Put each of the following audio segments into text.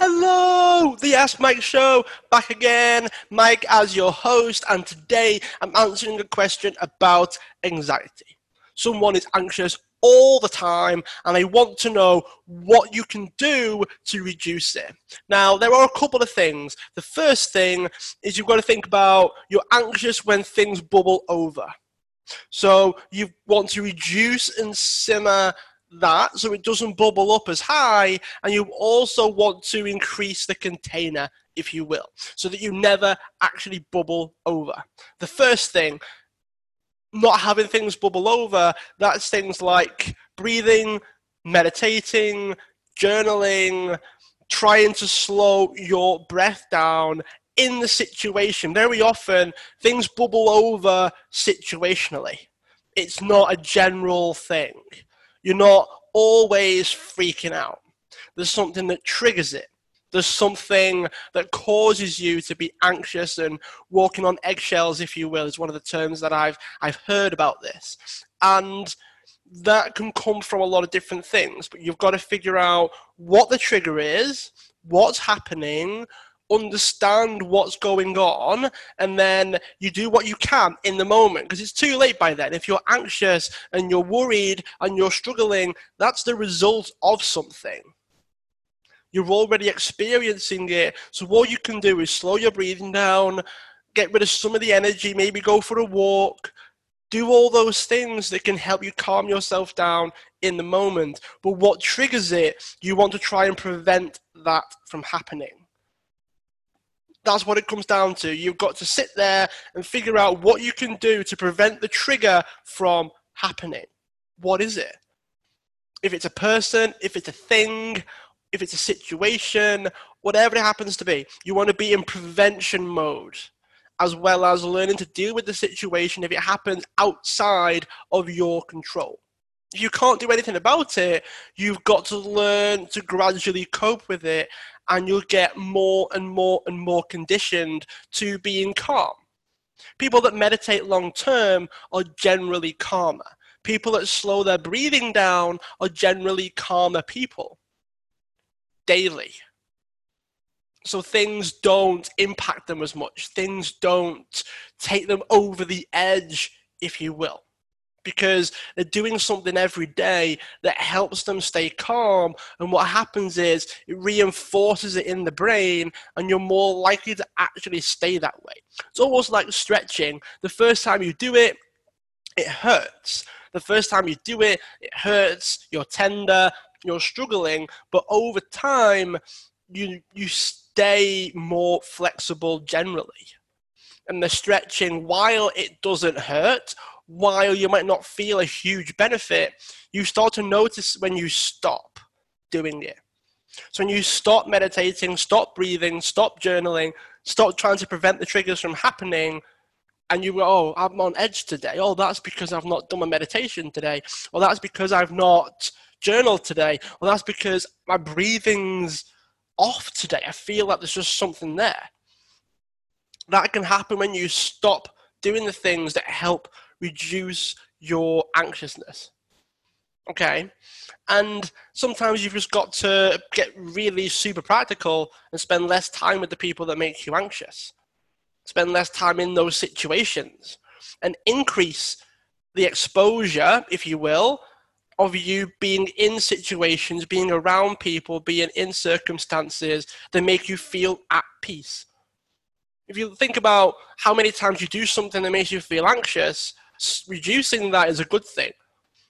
Hello, the Ask Mike Show, back again. Mike as your host, and today I'm answering a question about anxiety. Someone is anxious all the time, and they want to know what you can do to reduce it. Now, there are a couple of things. The first thing is you've got to think about you're anxious when things bubble over. So you want to reduce and simmer that so it doesn't bubble up as high and you also want to increase the container if you will so that you never actually bubble over. The first thing not having things bubble over that's things like breathing meditating journaling trying to slow your breath down in the situation. Very often things bubble over situationally. It's not a general thing you're not always freaking out. There's something that triggers it. There's something that causes you to be anxious and walking on eggshells, if you will, is one of the terms that I've I've heard about this. And that can come from a lot of different things, but you've got to figure out what the trigger is, what's happening, understand what's going on and then you do what you can in the moment because it's too late by then. If you're anxious and you're worried and you're struggling that's the result of something. You're already experiencing it. So what you can do is slow your breathing down get rid of some of the energy maybe go for a walk. Do all those things that can help you calm yourself down in the moment. But what triggers it you want to try and prevent that from happening that's what it comes down to. You've got to sit there and figure out what you can do to prevent the trigger from happening. What is it? If it's a person, if it's a thing, if it's a situation, whatever it happens to be, you want to be in prevention mode as well as learning to deal with the situation if it happens outside of your control. If you can't do anything about it, you've got to learn to gradually cope with it and you'll get more and more and more conditioned to being calm. People that meditate long term are generally calmer. People that slow their breathing down are generally calmer people daily. So things don't impact them as much. Things don't take them over the edge, if you will because they're doing something every day that helps them stay calm. And what happens is it reinforces it in the brain, and you're more likely to actually stay that way. It's almost like stretching. The first time you do it, it hurts. The first time you do it, it hurts, you're tender, you're struggling, but over time, you, you stay more flexible generally. And the stretching, while it doesn't hurt, while you might not feel a huge benefit, you start to notice when you stop doing it. So when you stop meditating, stop breathing, stop journaling, stop trying to prevent the triggers from happening, and you go, oh, I'm on edge today. Oh, that's because I've not done my meditation today. Or that's because I've not journaled today. Or that's because my breathing's off today. I feel like there's just something there. That can happen when you stop doing the things that help reduce your anxiousness. Okay. And sometimes you've just got to get really super practical and spend less time with the people that make you anxious. Spend less time in those situations and increase the exposure, if you will, of you being in situations, being around people, being in circumstances that make you feel at peace. If you think about how many times you do something that makes you feel anxious, reducing that is a good thing.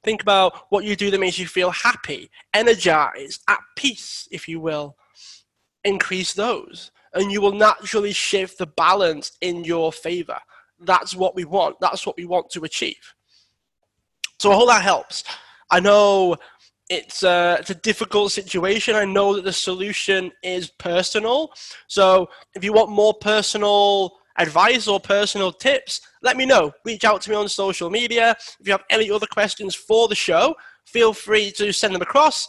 Think about what you do that makes you feel happy, energized, at peace, if you will. Increase those, and you will naturally shift the balance in your favor. That's what we want. That's what we want to achieve. So I hope that helps. I know it's a, it's a difficult situation. I know that the solution is personal. So if you want more personal advice or personal tips, let me know. Reach out to me on social media. If you have any other questions for the show, feel free to send them across.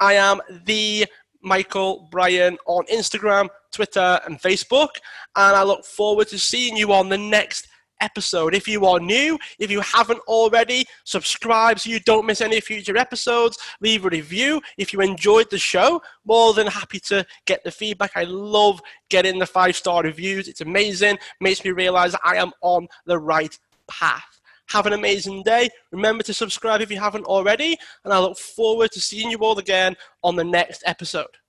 I am the Michael Bryan on Instagram, Twitter, and Facebook. And I look forward to seeing you on the next episode. If you are new, if you haven't already, subscribe so you don't miss any future episodes. Leave a review if you enjoyed the show. More than happy to get the feedback. I love getting the five star reviews. It's amazing. Makes me realize I am on the right path. Have an amazing day. Remember to subscribe if you haven't already, and I look forward to seeing you all again on the next episode.